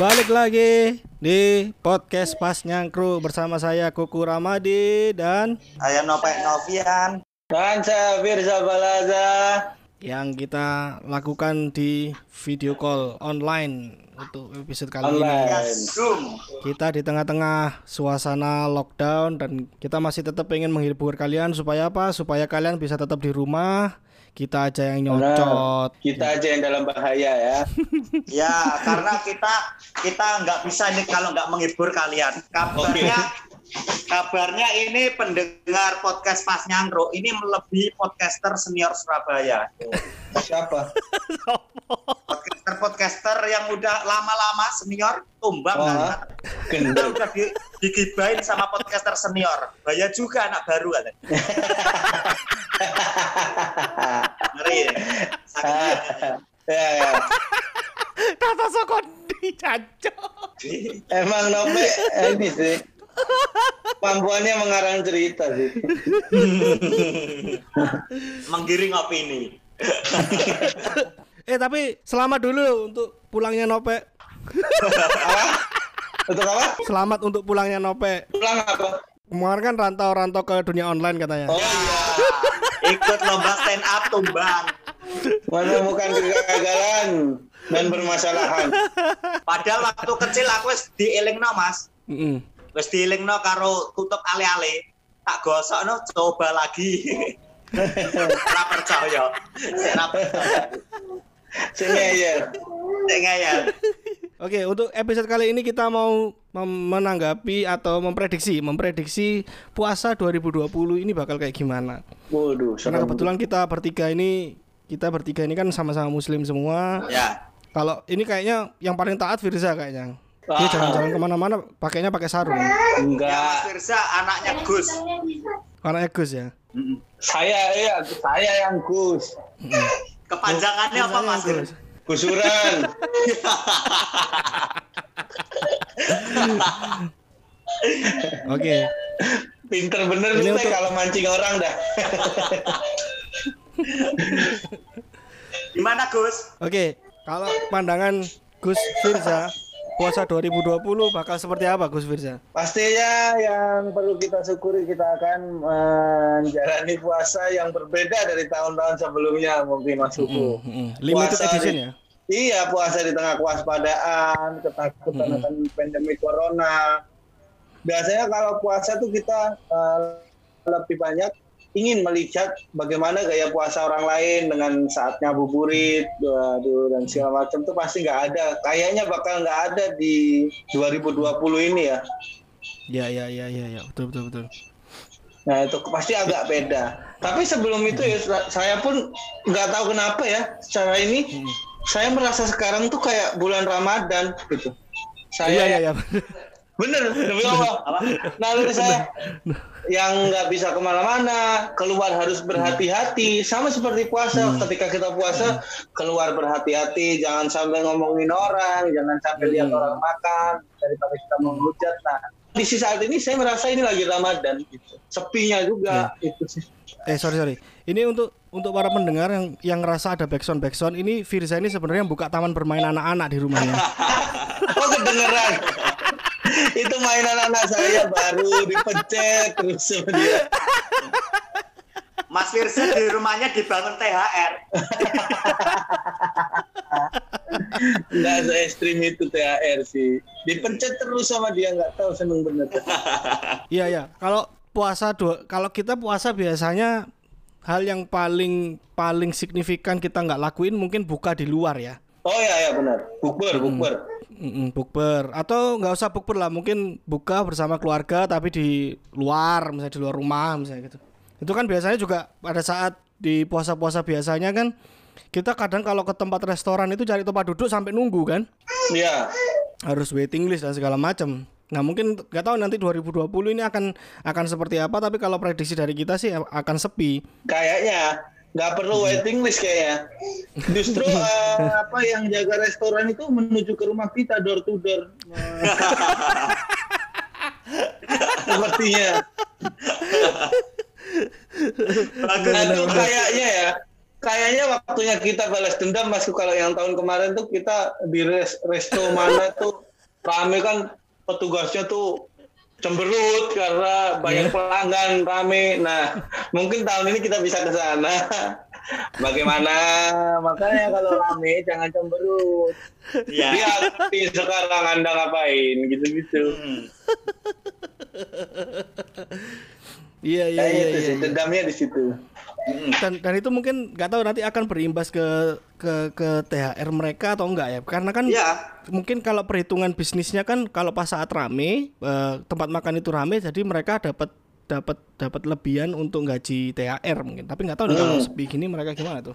Balik lagi di podcast Pas Nyangkru bersama saya Kuku Ramadi dan Ayam Nopek Novian. Dan saya Firza Balaza. yang kita lakukan di video call online untuk episode kali ini. Online. Zoom. Kita di tengah-tengah suasana lockdown dan kita masih tetap pengen menghibur kalian supaya apa? Supaya kalian bisa tetap di rumah. Kita aja yang nyocot. Kita aja yang dalam bahaya ya. Ya, karena kita kita nggak bisa nih kalau nggak menghibur kalian. Kabarnya kabarnya ini pendengar podcast Pas Nyangkro ini melebihi podcaster senior Surabaya. Siapa? Podcaster-podcaster yang udah lama-lama senior tumbang kan. Kita gendut. udah di, digibain sama podcaster senior. Bahaya juga anak baru kan. Ngeri ya. Ya, ya. Tata Sokondi caco. Emang Nope eh, ini sih. Kemampuannya mengarang cerita sih. Menggiring opini. Eh tapi selamat dulu untuk pulangnya Nope. Untuk apa? Selamat untuk pulangnya Nope. Pulang apa? Kemarin kan rantau-rantau ke dunia online katanya. Oh iya. Ikut lomba stand up tumbang. Menemukan kegagalan dan permasalahan. Padahal waktu kecil aku wis dielingno Mas. Mm-mm. Wis dielingno karo tutup ale-ale. Tak gosokno coba lagi. Ora percaya. Sik percaya. Sini ya. Oke, untuk episode kali ini kita mau menanggapi atau memprediksi, memprediksi puasa 2020 ini bakal kayak gimana. Waduh, Karena kebetulan kita bertiga ini kita bertiga ini kan sama-sama muslim semua. Ya. Kalau ini kayaknya yang paling taat Firza kayaknya. Dia Ah. jalan-jalan ke mana-mana pakainya pakai sarung. Ya Enggak. Firza anaknya Gus. Karena Gus ya. Saya ya, saya yang Gus. Kepanjangannya apa Mas? Gusuran. Oke. Pinter bener Ini tuh untuk- kalau mancing orang dah. Gimana Gus? Oke, kalau pandangan Gus Firza puasa 2020 bakal seperti apa Gus Firza? Pastinya yang perlu kita syukuri kita akan menjalani puasa yang berbeda dari tahun-tahun sebelumnya mungkin Mas Hugo. Mm-mm. Limited Puasa edition di- ya. Iya puasa di tengah kewaspadaan, ketakutan Mm-mm. akan pandemi corona. Biasanya kalau puasa tuh kita eh, lebih banyak ingin melihat bagaimana gaya puasa orang lain dengan saatnya buburit, waduh, dan segala macam tuh pasti nggak ada. Kayaknya bakal nggak ada di 2020 ini ya. Ya ya ya ya ya betul betul betul. Nah itu pasti agak beda. Tapi sebelum itu ya saya pun nggak tahu kenapa ya secara ini Mm. saya merasa sekarang tuh kayak bulan Ramadan gitu. Saya iya iya. bener. Demi Allah. Naluri saya yang nggak bisa ke mana-mana keluar harus berhati-hati. Sama seperti puasa ketika kita puasa keluar berhati-hati. Jangan sampai ngomongin orang jangan sampai lihat Hmm. orang makan daripada kita menghujat. Nah di sisi saat ini saya merasa ini lagi Ramadan gitu. Sepinya juga itu sih. Eh sorry sorry. Ini untuk untuk para pendengar yang yang ngerasa ada backsound backsound ini Firza ini sebenarnya buka taman bermain anak-anak di rumahnya. oh kedengeran itu mainan anak saya baru dipencet terus sama dia Mas Firza di rumahnya dibangun THR. nggak se ekstrim itu THR sih dipencet terus sama dia nggak tahu seneng bener Iya ya. Kalau puasa dua kalau kita puasa biasanya hal yang paling paling signifikan kita nggak lakuin mungkin buka di luar ya. Oh ya ya benar. Bukber bukber. Mm-mm, bukber. Atau nggak usah bukber lah mungkin buka bersama keluarga tapi di luar misalnya di luar rumah misalnya gitu. Itu kan biasanya juga pada saat di puasa-puasa biasanya kan kita kadang kalau ke tempat restoran itu cari tempat duduk sampai nunggu kan? Iya. Harus waiting list dan segala macam nah mungkin nggak tahu nanti 2020 ini akan akan seperti apa tapi kalau prediksi dari kita sih akan sepi. Kayaknya nggak perlu waiting list kayaknya. Justru eh, apa yang jaga restoran itu menuju ke rumah kita door to door. Sepertinya. Bagus. nah itu kayaknya ya. Kayaknya waktunya kita balas dendam masuk kalau yang tahun kemarin tuh kita di res- resto mana tuh rame kan petugasnya tuh cemberut karena banyak Iya. pelanggan rame. Nah, mungkin tahun ini kita bisa ke sana. Bagaimana? Makanya kalau rame jangan cemberut. Iya. Ngerti sekarang Anda ngapain gitu-gitu. Hmm. Iya iya iya. itu iya, sih, iya. dendamnya di situ. Hmm. Dan dan itu mungkin nggak tahu nanti akan berimbas ke ke ke THR mereka atau enggak ya? Karena kan Iya. mungkin kalau perhitungan bisnisnya kan kalau pas saat rame eh, tempat makan itu rame jadi mereka dapat dapat dapat lebihan untuk gaji THR mungkin. Tapi nggak tahu nih kalau sepi gini mereka gimana tuh.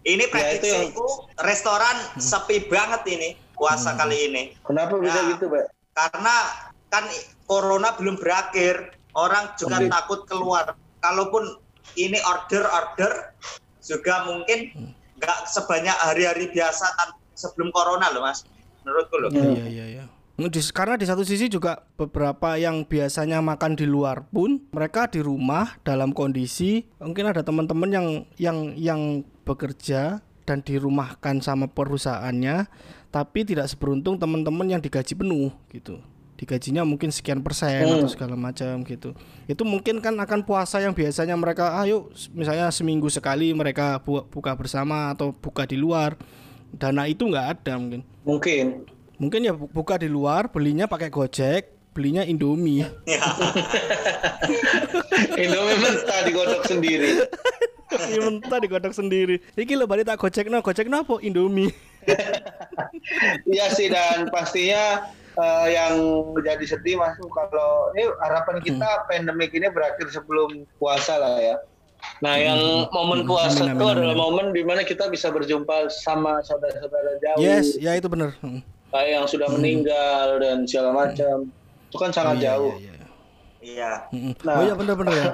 Ini Ya, itu restoran sepi banget ini puasa kali ini. Kenapa bisa Nah. gitu, Pak? Karena kan corona belum berakhir, orang juga Oke. takut keluar. Kalaupun ini order-order juga mungkin nggak sebanyak hari-hari biasa tan- sebelum corona loh, Mas. Menurutku loh. Iya iya iya. iya. Karena di satu sisi juga beberapa yang biasanya makan di luar pun mereka di rumah dalam kondisi mungkin ada teman-teman yang yang yang bekerja dan dirumahkan sama perusahaannya tapi tidak seberuntung teman-teman yang digaji penuh gitu. Digajinya mungkin sekian persen atau segala macam gitu. Itu mungkin kan akan puasa yang biasanya mereka ayo misalnya seminggu sekali mereka bu- buka bersama atau buka di luar. Dana itu nggak ada mungkin. Mungkin. Mungkin ya bu- buka di luar, belinya pakai Gojek, belinya Indomie. Ya. Indomie mentah digodok sendiri. Ini mentah digodok sendiri. Iki lo balik tak Gojek no, Gojek no apa Indomie. Iya sih dan pastinya eh, yang menjadi sedih masuk kalau ini harapan kita pandemik ini berakhir sebelum puasa lah ya. Nah, yang momen puasa Amin, itu amin, adalah momen di mana kita bisa berjumpa sama saudara-saudara jauh, Yes, ya itu bener. Hmm. kayak yang sudah meninggal dan segala macam. Itu kan sangat Iya, jauh. iya, iya. Iya. Nah. Oh iya bener-bener ya.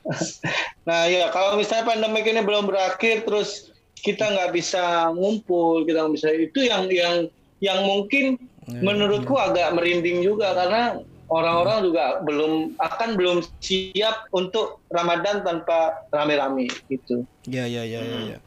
Nah ya kalau misalnya pandemik ini belum berakhir terus kita nggak bisa ngumpul, kita nggak bisa itu yang yang yang mungkin Ya, menurutku agak merinding juga karena orang-orang juga belum akan belum siap untuk Ramadan tanpa rame-rame gitu. Iya iya iya iya. iya.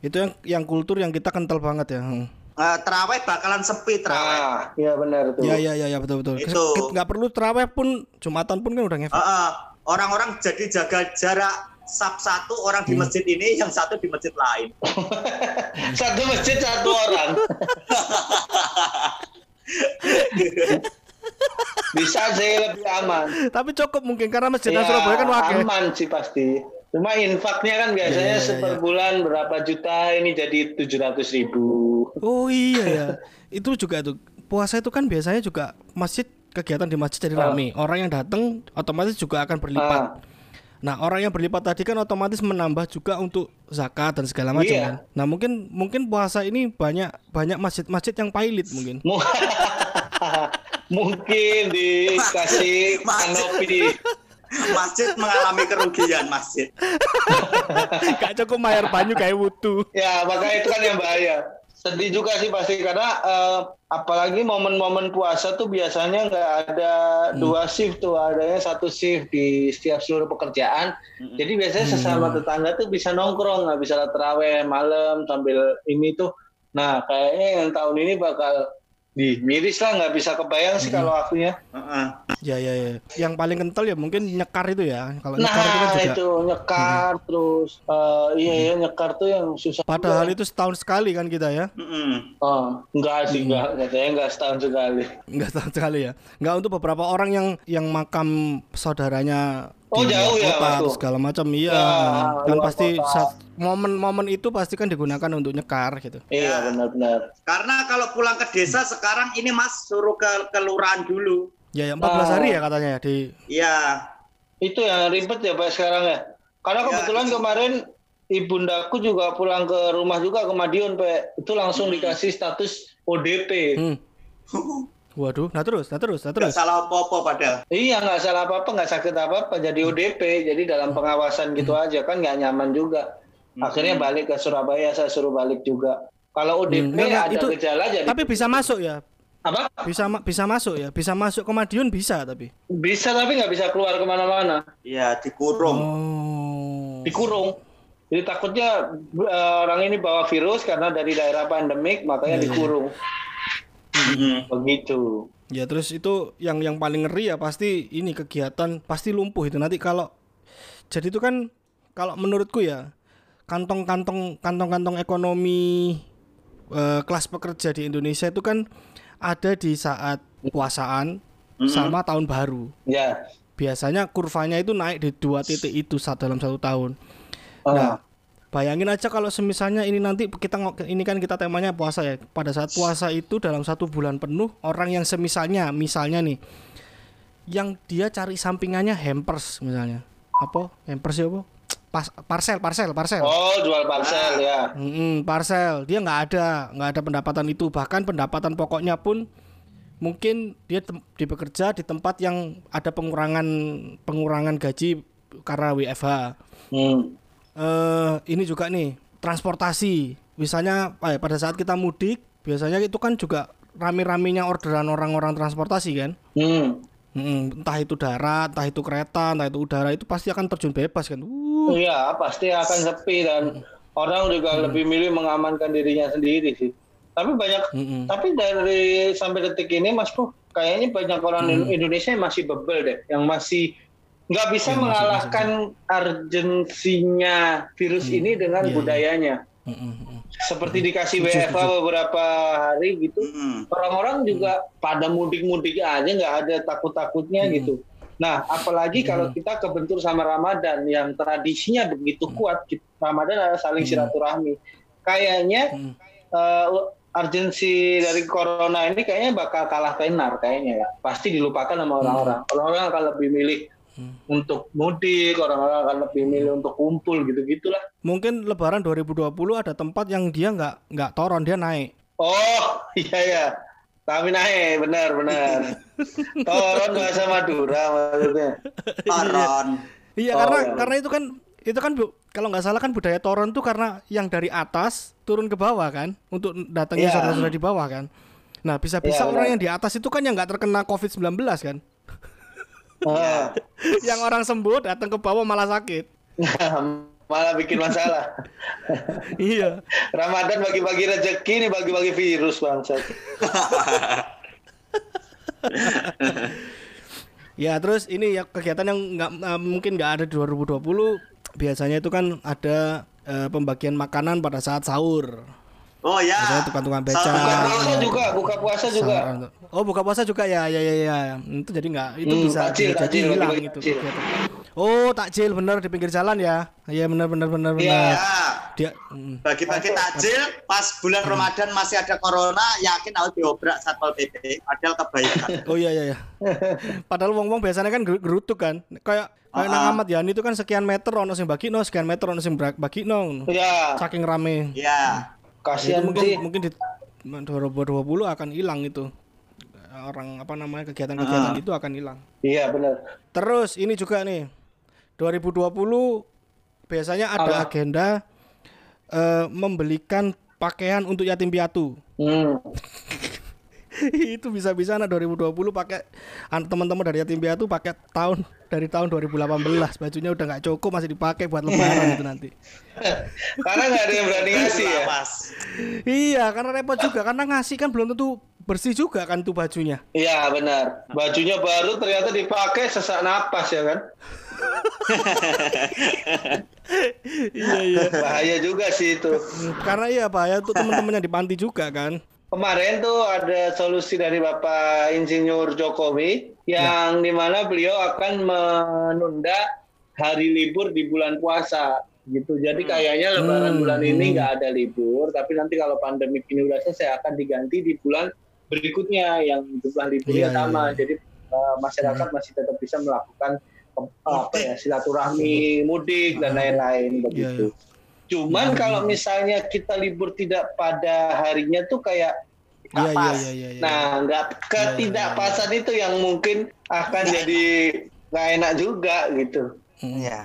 Itu yang yang kultur yang kita kental banget ya. Hmm. Eh, terawih bakalan sepi terawih. Ah, iya benar tuh. Iya iya iya ya, betul betul. Itu. Kita nggak perlu terawih pun Jumatan pun kan udah ngefek. Heeh. orang-orang jadi jaga jarak sab satu orang di masjid ini, yang satu di masjid lain. satu masjid satu orang. bisa sih lebih aman. Tapi cukup mungkin karena masjidnya Ya, Surabaya kan wakil. aman sih pasti. Cuma infaknya kan biasanya Iya, iya, seper bulan berapa juta ini jadi tujuh ratus ribu. Oh iya ya. itu juga tuh. Puasa itu kan biasanya juga masjid kegiatan di masjid jadi Ah. rame. Orang yang datang otomatis juga akan berlipat. Ah. Nah, orang yang berlipat tadi kan otomatis menambah juga untuk zakat dan segala macam Iya. kan. Nah, mungkin mungkin puasa ini banyak banyak masjid-masjid yang pailit mungkin. Mu- Mungkin dikasih kanopi. Masjid mengalami kerugian masjid. Gak cukup bayar banyu kayak wutu. Ya, makanya itu kan yang bahaya. Sedih juga sih pasti karena eh, apalagi momen-momen puasa tuh biasanya nggak ada dua shift tuh, adanya satu shift di setiap seluruh pekerjaan. Jadi biasanya sesama tetangga tuh bisa nongkrong, nggak bisa terawih malam sambil ini tuh. Nah, kayaknya yang tahun ini bakal di miris lah, nggak bisa kebayang sih kalau akunya. Heeh. Ya ya ya. Yang paling kental ya mungkin nyekar itu ya. Kalau nyekar itu kan Nah, juga. itu nyekar terus, eh, iya ya nyekar tuh yang susah. Padahal juga. itu setahun sekali kan kita ya. Mm-mm. Oh, enggak sih, enggak. Katanya enggak setahun sekali. Enggak setahun sekali ya. Enggak untuk beberapa orang yang yang makam saudaranya Oh, di jauh ya, tuh? segala macam iya. Ya, kan pasti momen-momen itu pasti kan digunakan untuk nyekar gitu. Iya, benar-benar. Karena kalau pulang ke desa sekarang ini Mas suruh ke kelurahan dulu. Ya, ya 14 Ah. hari ya katanya ya di Iya. Itu yang ribet ya Pak sekarang ya. Karena Ya, kebetulan itu. kemarin ibundaku juga pulang ke rumah juga ke Madiun, Pak. Itu langsung dikasih status ODP. hmm. Waduh, nah terus, nah terus, nah terus. salah apa-apa padahal. Iya, nggak salah apa-apa, nggak sakit apa-apa, jadi ODP. Jadi dalam pengawasan gitu aja kan nggak nyaman juga. Akhirnya balik ke Surabaya, saya suruh balik juga. Kalau ODP Hmm, nggak, nggak, ada itu- gejala jadi Tapi bisa masuk ya. apa? Bisa ma- bisa masuk ya. Bisa masuk ke Madiun bisa tapi. Bisa tapi nggak bisa keluar ke mana-mana. Iya, dikurung. Oh. dikurung. Jadi takutnya eh, orang ini bawa virus karena dari daerah pandemik makanya Iya, iya. dikurung. Mm-mm. Begitu. Ya terus itu yang yang paling ngeri ya pasti ini kegiatan pasti lumpuh itu nanti kalau jadi itu kan kalau menurutku ya kantong-kantong kantong-kantong ekonomi eh, kelas pekerja di Indonesia itu kan ada di saat puasaan sama tahun baru. Ya. Biasanya kurvanya itu naik di dua titik itu saat dalam satu tahun. Oh. Nah, bayangin aja kalau semisalnya ini nanti kita ini kan kita temanya puasa ya. Pada saat puasa itu dalam satu bulan penuh orang yang semisalnya misalnya nih yang dia cari sampingannya hampers misalnya. Apa? Hampers ya apa? Pas, parcel, parcel, parcel. Oh, jual parcel ya. Mm-mm, parcel dia nggak ada nggak ada pendapatan itu bahkan pendapatan pokoknya pun mungkin dia di bekerja di tempat yang ada pengurangan pengurangan gaji karena WFH Hmm. Eh ini juga nih transportasi misalnya eh, pada saat kita mudik biasanya itu kan juga rame-ramenya orderan orang-orang transportasi kan Hmm. Mm, entah itu darat entah itu kereta entah itu udara itu pasti akan terjun bebas kan uh, Iya, pasti akan sepi dan orang juga lebih milih mengamankan dirinya sendiri sih. Tapi banyak, mm-mm. tapi dari sampai detik ini, Mas Bro, kayaknya banyak orang Indonesia yang masih bebel deh, yang masih nggak bisa masih- mengalahkan urgensinya virus ini dengan iya. budayanya. Mm-mm. Seperti dikasih WFH beberapa hari gitu, Hmm. orang-orang juga pada mudik-mudik aja nggak ada takut-takutnya Hmm. gitu. Nah, apalagi kalau kita kebentur sama Ramadan yang tradisinya begitu kuat, Ramadan adalah saling Hmm. silaturahmi. Kayaknya eh, urgensi dari corona ini kayaknya bakal kalah tenar kayaknya ya. Pasti dilupakan sama orang-orang. Orang-orang akan lebih milih Hmm. untuk mudik, orang-orang akan lebih milih untuk kumpul gitu-gitulah. mungkin lebaran 2020 ada tempat yang dia nggak nggak toron dia naik Oh, iya ya. Kami naik, benar benar. Toron bahasa Madura maksudnya. Toron. Iya Oh, karena iya. karena itu kan itu kan bu, kalau nggak salah kan budaya toron tuh karena yang dari atas turun ke bawah kan untuk datangnya Iya. saudara-saudara di bawah kan. Nah bisa-bisa Iya, orang yang di atas itu kan yang nggak terkena COVID-19 kan. Yang orang sembuh datang ke bawah malah sakit. malah bikin masalah. iya. Ramadan bagi-bagi rezeki nih bagi-bagi virus bangsat. Ya terus ini ya kegiatan yang nggak eh, mungkin nggak ada di 2020 biasanya itu kan ada eh, pembagian makanan pada saat sahur. Oh ya. Biasanya tukang-tukang beca. Buka puasa juga, buka puasa juga. Oh buka puasa juga ya ya ya ya. Itu jadi nggak itu Hmm, bisa takjil, jadi takjil, hilang bagi-bagi itu. takjil. Oh takjil bener di pinggir jalan ya. Iya bener bener bener Iya. bener. Ya. Dia mm. Bagi-bagi takjil pas bulan Ramadan masih ada corona, yakin harus diobrak Satpol PP. Padahal kebaikan. Oh iya iya iya. Padahal wong-wong biasanya kan ger- gerutuk kan. Kayak kayak nang Ah. Ahmad Yani itu kan sekian meter ono sing bagi no, sekian meter ono sing bagi no. Ya, Saking rame. Ya. Kasihan mungkin sih. mungkin di 2020 akan hilang itu. Orang apa namanya kegiatan-kegiatan Ah. itu akan hilang. Iya benar. Terus ini juga nih 2020 biasanya ada Apa? agenda eh, membelikan pakaian untuk yatim piatu. Hmm. itu bisa-bisa anak 2020 pakai an- teman-teman dari yatim piatu pakai tahun dari tahun 2018 bajunya udah nggak cukup masih dipakai buat lebaran itu nanti. Karena nggak ada yang berani ngasih ya. Iya, karena repot juga karena ngasih kan belum tentu bersih juga kan tuh bajunya. Iya benar. Bajunya baru ternyata dipakai sesak napas ya kan. iya iya. Bahaya juga sih itu. Karena iya bahaya tuh teman-temannya di panti juga kan. Kemarin tuh ada solusi dari Bapak Insinyur Jokowi yang di mana beliau akan menunda hari libur di bulan puasa gitu. Jadi kayaknya Lebaran Hmm. bulan ini nggak ada libur, tapi nanti kalau pandemi ini udah selesai akan diganti di bulan berikutnya yang jumlah liburnya Iya, sama. iya. Jadi uh, masyarakat masih tetap bisa melakukan uh, apa ya silaturahmi, mudik dan lain-lain begitu. iya. Cuman kalau misalnya kita libur tidak pada harinya tuh kayak Iya Nggak iya pas. iya iya. iya. Nah, nggak ketidakpasan itu yang mungkin akan jadi nggak enak juga gitu. Mm. Ya.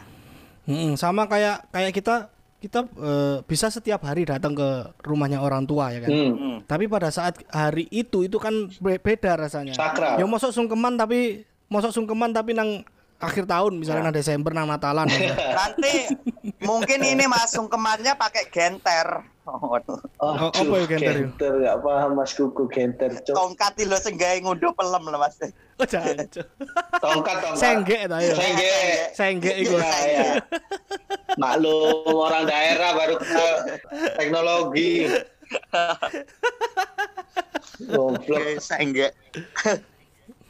Mm-mm, sama kayak kayak kita kita eh, bisa setiap hari datang ke rumahnya orang tua ya kan. Hmm. Hmm. Tapi pada saat hari itu itu kan be- beda rasanya. Sakral. Ya mosok sungkeman tapi mosok sungkeman tapi nang akhir tahun misalnya nang Desember nang Natalan. ya. Nanti mungkin ini Mas sungkemannya pakai genter. Oh, Oh, apa ya, Genter? Genter nggak paham Mas Kuku Genter. Cok. tongkat lho sing gawe ngunduh pelem lho Mas. Oh, jangan. Tongkat tongkat. Senggek ta ya. Senggek. Senggek iku. Iya, iya. Maklum orang daerah baru kenal teknologi. Goblok. Oke,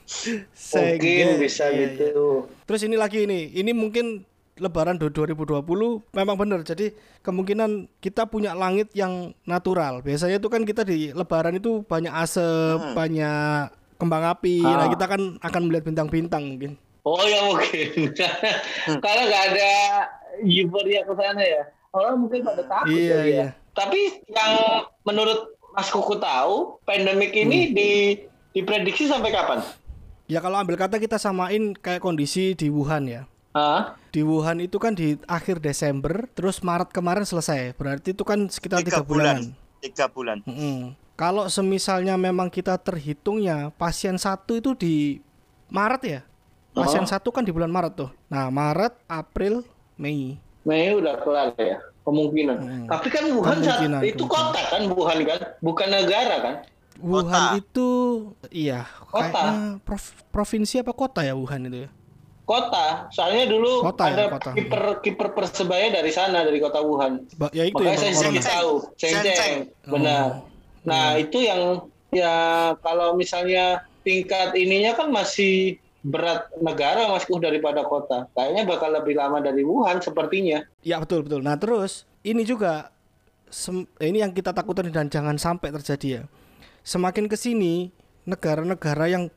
Senggek. Mungkin bisa Iya, iya. gitu. Terus ini lagi ini, ini mungkin Lebaran du- 2020 memang benar. Jadi kemungkinan kita punya langit yang natural. Biasanya itu kan kita di Lebaran itu banyak asap, banyak kembang api. Nah Ah. kita kan akan melihat bintang-bintang mungkin. Oh ya mungkin. Karena nggak ada euforia ke sana ya. Orang mungkin pada takut Iya, ya. iya. Tapi yang menurut Mas Kuku tahu, pandemik ini Hmm. di diprediksi sampai kapan? Ya kalau ambil kata kita samain kayak kondisi di Wuhan ya. Hah? Di Wuhan itu kan di akhir Desember, terus Maret kemarin selesai. Berarti itu kan sekitar Tiga bulan. Tiga bulan. Mm-mm. Kalau semisalnya memang kita terhitungnya pasien satu itu di Maret ya. Pasien Oh. satu kan di bulan Maret tuh. Nah Maret, April, Mei. Mei udah kelar ya kemungkinan. Hmm. Tapi kan Wuhan saat- Kemungkinan, itu kemungkinan. kota kan Wuhan kan, bukan negara kan? Wuhan Kota. itu iya Kota. kayaknya prov- provinsi apa kota ya Wuhan itu ya? Kota. Soalnya dulu Kota ya, ada kota. kiper kiper persebaya dari sana dari kota Wuhan. Ba- Ya itu Makanya yang saya sedikit tahu, Ceng. ceng ceng, benar. Oh. Nah itu yang ya kalau misalnya tingkat ininya kan masih berat negara Mas Kuh daripada kota. Kayaknya bakal lebih lama dari Wuhan sepertinya. Ya betul betul. Nah terus ini juga sem- ini yang kita takutkan dan jangan sampai terjadi ya. Semakin ke sini negara-negara yang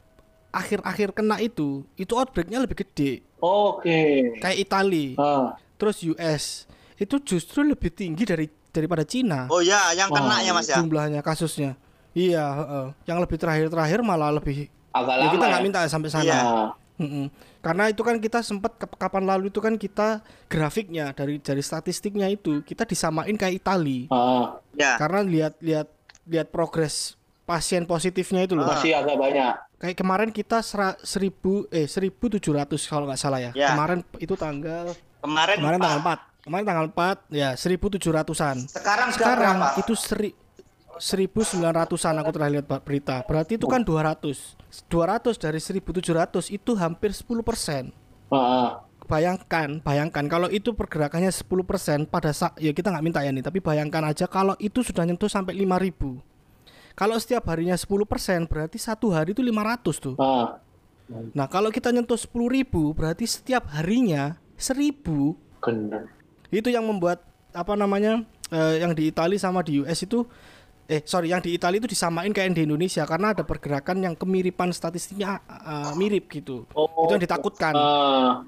akhir-akhir kena itu itu outbreaknya lebih gede. Oke. Kayak Italia, Ah. terus US itu justru lebih tinggi dari daripada Cina Oh ya, yang kena Oh, ya Mas ya. jumlahnya kasusnya. Iya, heeh. yang lebih terakhir-terakhir malah lebih. Agak Ya, lama. kita nggak ya? minta sampai sana. Iya. Ah. Mm-mm. Karena itu kan kita sempat ke- kapan lalu itu kan kita grafiknya dari dari statistiknya itu kita disamain kayak Itali. Ah. Ya. Karena lihat lihat lihat progres pasien positifnya itu loh. Masih agak banyak. Kayak kemarin kita sera, seribu eh 1700 kalau nggak salah ya. Ya. Kemarin itu tanggal Kemarin, kemarin tanggal 4. Kemarin tanggal 4 ya 1700-an. Sekarang Sekarang berapa? itu seri 1900-an aku terakhir lihat Pak, berita. Berarti itu kan 200. 200 dari 1700 itu hampir 10%. Ah. Bayangkan, bayangkan kalau itu pergerakannya 10% pada saat ya kita nggak minta ya nih, tapi bayangkan aja kalau itu sudah nyentuh sampai 5000. Kalau setiap harinya 10% berarti satu hari itu 500 tuh. Ah. Nah, kalau kita nyentuh 10.000 berarti setiap harinya 1000 Benar. itu yang membuat apa namanya eh, yang di Italia sama di US itu eh sorry yang di Italia itu disamain kayak yang di Indonesia karena ada pergerakan yang kemiripan statistiknya eh, mirip gitu Oh. itu yang ditakutkan Ah.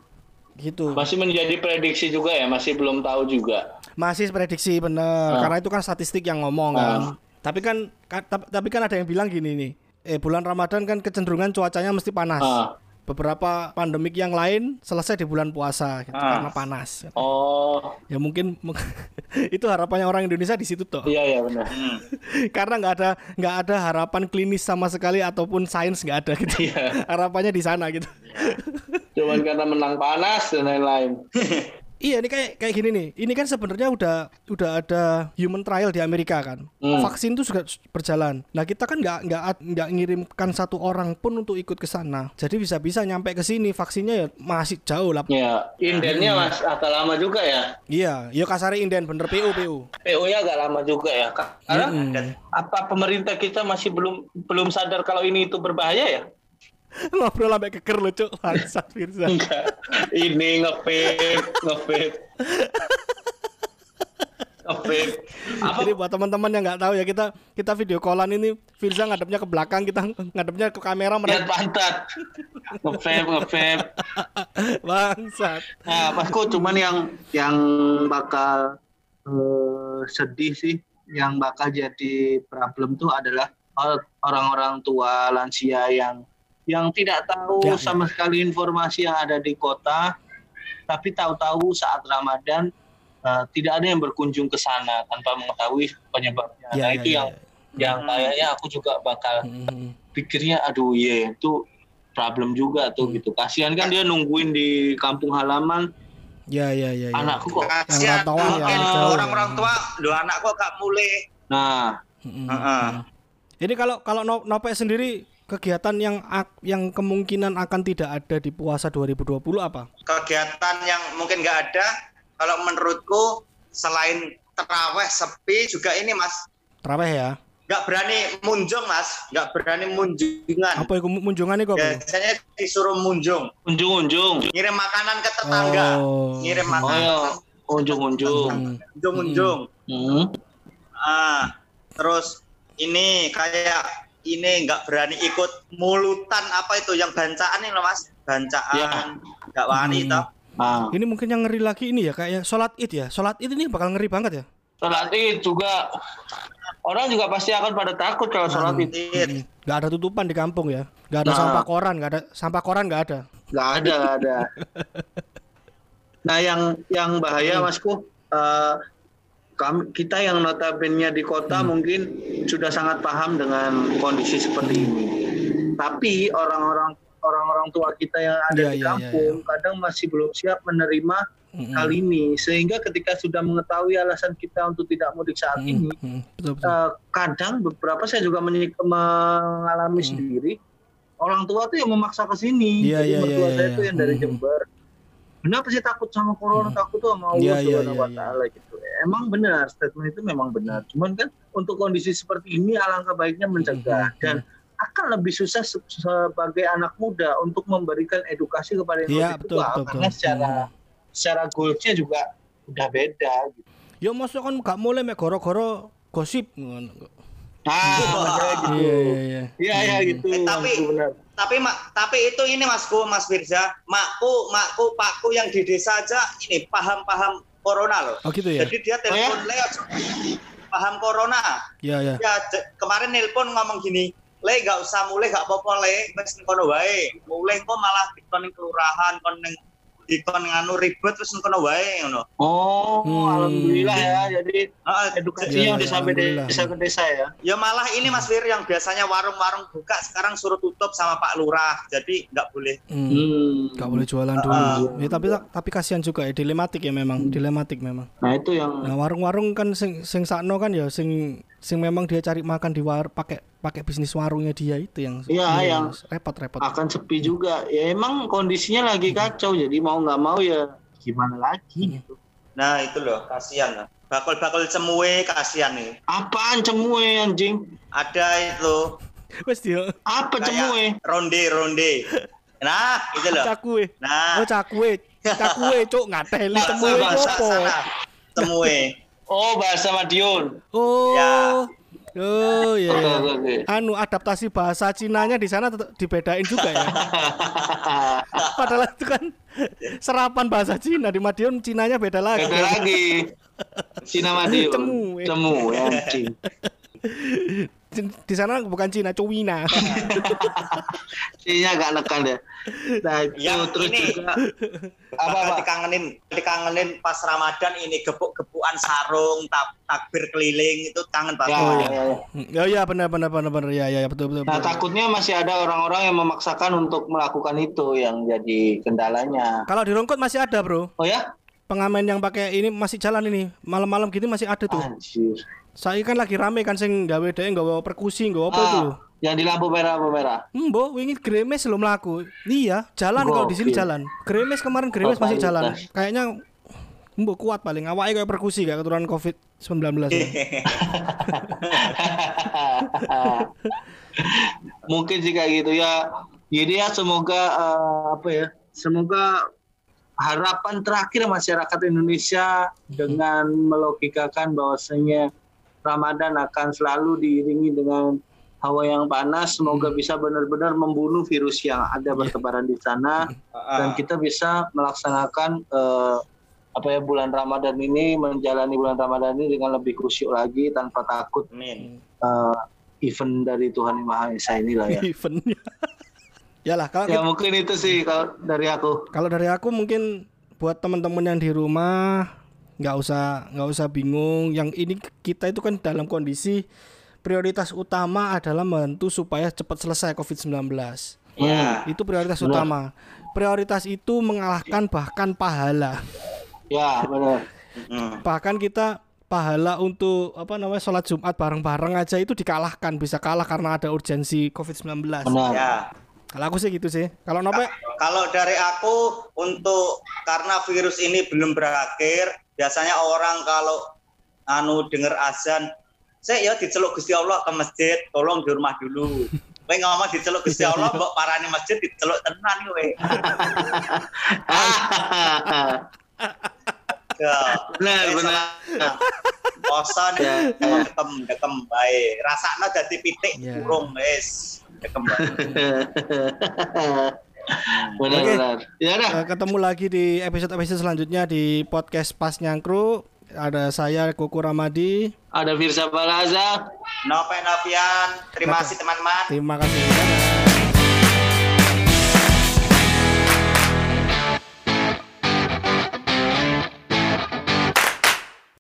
gitu Masih menjadi prediksi juga ya, masih belum tahu juga. masih prediksi bener Ah. karena itu kan statistik yang ngomong kan tapi kan ka- tap- tapi kan ada yang bilang gini nih eh bulan Ramadan kan kecenderungan cuacanya mesti panas Ah. beberapa pandemik yang lain selesai di bulan puasa gitu, Ah. karena panas Oh, ya mungkin itu harapannya orang Indonesia di situ toh iya ya benar. Hmm. karena nggak ada nggak ada harapan klinis sama sekali ataupun sains nggak ada gitu Iya. harapannya di sana gitu Cuman karena menang panas dan lain-lain. Iya ini kayak kayak gini nih ini kan sebenarnya udah udah ada human trial di Amerika kan Hmm. vaksin itu sudah berjalan nah kita kan nggak nggak nggak ngirimkan satu orang pun untuk ikut ke sana jadi bisa-bisa nyampe ke sini vaksinnya ya masih jauh lah Ya, indennya mas agak lama juga ya. iya yo kasari inden bener PU PU PO-nya agak lama juga ya. Karena Mm-mm. apa pemerintah kita masih belum belum sadar kalau ini itu berbahaya ya? ngobrol sampai keker lucu bangsat Firza ini ngepip, ngepip. Ngepip. Apa Jadi buat teman-teman yang nggak tahu ya kita kita video callan ini Firza ngadepnya ke belakang kita ngadepnya ke kamera lihat mereka pantat? Ngepip, ngepip. bangsat. Nah, Masku cuman yang yang bakal eh, sedih sih, yang bakal jadi problem tuh adalah or- orang-orang tua lansia yang yang tidak tahu Ya, ya. sama sekali informasi yang ada di kota, tapi tahu-tahu saat Ramadan eh, tidak ada yang berkunjung ke sana tanpa mengetahui penyebabnya. Ya, nah ya, itu ya, yang yang kayaknya aku juga bakal Hmm. pikirnya aduh iya itu problem juga tuh Hmm. gitu kasihan kan dia nungguin di kampung halaman Ya ya ya. ya. Anakku kok. Kasihan ya, ya. orang-orang tua, lo anak kok gak mulai. Nah, Mm-mm. Heeh. Ini kalau kalau no, Nopek sendiri kegiatan yang yang kemungkinan akan tidak ada di puasa 2020 apa? Kegiatan yang mungkin nggak ada, kalau menurutku selain teraweh sepi juga ini mas, Terawih ya. nggak berani munjung mas, nggak berani munjungan. Apa itu munjungan itu? Biasanya disuruh munjung, unjung-unjung. ngirim makanan ke tetangga, Oh. ngirim Oh makanan, ya, unjung-unjung. Hmm. munjung-munjung. Hmm. Ah, terus ini kayak ini nggak berani ikut mulutan apa itu yang bancaan ini loh mas, bancaan nggak wani Hmm. toh. Nah, Ini mungkin yang ngeri lagi ini ya kayak sholat id ya. Sholat id ini bakal ngeri banget ya. sholat id juga orang juga pasti akan pada takut kalau sholat id. Id. Nggak ada tutupan di kampung ya. Nggak ada Nah. sampah koran, nggak ada sampah koran nggak ada. Nggak ada, nggak ada. Nah, yang yang bahaya, Masku, eh, kami kita yang notabene di kota mungkin sudah sangat paham dengan kondisi seperti ini. Tapi orang-orang orang-orang tua kita yang ada Iya, di iya, kampung kadang masih belum siap menerima Mm-mm. hal ini, sehingga ketika sudah mengetahui alasan kita untuk tidak mudik saat Mm-mm. ini, Mm-mm. Betul betul. Eh, kadang beberapa saya juga mengalami Hmm. sendiri orang tua tuh yang memaksa ke sini Iya, jadi iya, mertua iya, saya iya. tuh yang dari Hmm. Jember kenapa sih takut sama corona takut tuh sama Allah iya, Subhanahu wa iya, taala gitu emang benar statement itu memang benar cuman kan untuk kondisi seperti ini alangkah baiknya mencegah Hmm. dan akan lebih susah se- sebagai anak muda untuk memberikan edukasi kepada yang Iya, lebih betul, tua betul, karena betul. secara secara goalsnya juga udah beda gitu. Ya maksudnya kan gak mulai mek goro-goro gosip. Nah, makanya gitu. Iya iya iya. Iya ya gitu. Eh, tapi- benar. Tapi mak, tapi itu ini masku, Mas Firza, makku, makku, pakku yang di desa aja ini paham-paham corona loh. Oh gitu ya. Jadi dia telepon Leo paham corona. Iya iya. Ya kemarin nelpon ngomong gini, le gak usah mulai gak apa-apa le, wis kono wae. Mulai kok malah dikon ning kelurahan, kon ning dikon nganu ribet terus ning kono wae ngono. Oh, Hmm. alhamdulillah ya. Jadi Heeh, edukasinya Iya, udah sampai desa ke desa ya. Ya malah ini Mas Fir yang biasanya warung-warung buka sekarang suruh tutup sama Pak Lurah. Jadi nggak boleh. Hmm. Hmm. Gak boleh jualan dulu. Ya, tapi tapi kasihan juga ya dilematik ya memang, dilematik memang. Nah itu yang Nah, warung-warung kan sing sing sakno kan ya sing sing memang dia cari makan di war pakai pakai bisnis warungnya dia itu yang Iya, yang- repot-repot. akan sepi juga. Ya emang kondisinya lagi kacau. Jadi mau nggak mau ya gimana lagi gitu. Nah itu loh, kasihan lah. Bakul-bakul cemue kasihan nih. Apaan cemue anjing? Ada itu Wes dia Apa cemue? kayak ronde-ronde. Nah itu loh. cakue. Nah Oh cakue. Cakue cuk ngateli opo. sana. Cemue. Oh bahasa Madiun. Oh. Ya. Oh iya. Iya. Anu adaptasi bahasa Cinanya di sana tetap dibedain juga ya. Padahal itu kan serapan bahasa Cina di Madiun Cinanya beda lagi. Beda lagi. Cina Madiun. Cemue. Cemue anjing. Di sana bukan Cina, Cina. Cina agak nekan deh. Nah itu Yang terus ini. juga Apa apa dikangenin dikangenin pas Ramadan ini gepuk-gepukan sarung, tak, takbir keliling itu kangen Ya, banget. ya, ya. Ya ya benar benar benar benar ya ya betul betul. Nah betul. takutnya masih ada orang-orang yang memaksakan untuk melakukan itu yang jadi kendalanya. Kalau di Rongkot masih ada, Bro. Oh ya? Pengamen yang pakai ini masih jalan ini. Malam-malam gini masih ada tuh. Anjir. Saya kan lagi rame kan sing gawe dhek gawe perkusi, gawe apa itu Ah, lho. yang di lampu merah lampu merah. Mbok wingi gremes lo melaku. Iya, jalan kalau di sini jalan. Gremes kemarin gremes Oh, masih jalan. Kayaknya mbok kuat paling awake kayak perkusi kayak keturunan Covid-19. Mungkin sih kayak gitu ya. Jadi ya semoga eh, apa ya? Semoga harapan terakhir masyarakat Indonesia dengan melogikakan bahwasanya Ramadan akan selalu diiringi dengan hawa yang panas. Semoga bisa benar-benar membunuh virus yang ada bertebaran di sana dan kita bisa melaksanakan eh, apa ya bulan Ramadan ini menjalani bulan Ramadan ini dengan lebih khusyuk lagi tanpa takut Amin. eh, event dari Tuhan Yang Maha Esa inilah ya. Eventnya. Yalah kalau ya mungkin itu sih kalau dari aku. Kalau dari aku mungkin buat teman-teman yang di rumah nggak usah nggak usah bingung. Yang ini kita itu kan dalam kondisi prioritas utama adalah membantu supaya cepat selesai COVID-19. Ya. Itu prioritas Benar. utama. Prioritas itu mengalahkan bahkan pahala. Ya, benar. Hmm. Bahkan kita pahala untuk apa namanya sholat Jumat bareng-bareng aja itu dikalahkan bisa kalah karena ada urgensi COVID-19. Benar. Ya. Kalau aku sih gitu sih. Kalau Nope Kalau dari aku untuk karena virus ini belum berakhir, biasanya orang kalau anu dengar azan, saya ya diceluk Gusti Allah ke masjid, tolong di rumah dulu. Kowe ngomong diceluk Gusti Allah, mbok parani masjid diceluk tenan kowe. Ya. Benar, benar. salah. Poson Ya. dekem dekem bae. Rasakno dadi pitik Ya. burung wis dekem bae. benar, Oke. benar. Ya dah. Eh, ketemu lagi di episode-episode selanjutnya di podcast Pas Nyangkru. Ada saya Kuku Ramadi. Ada Firsa Balaza. Nope Novian, terima kasih teman-teman. Terima kasih.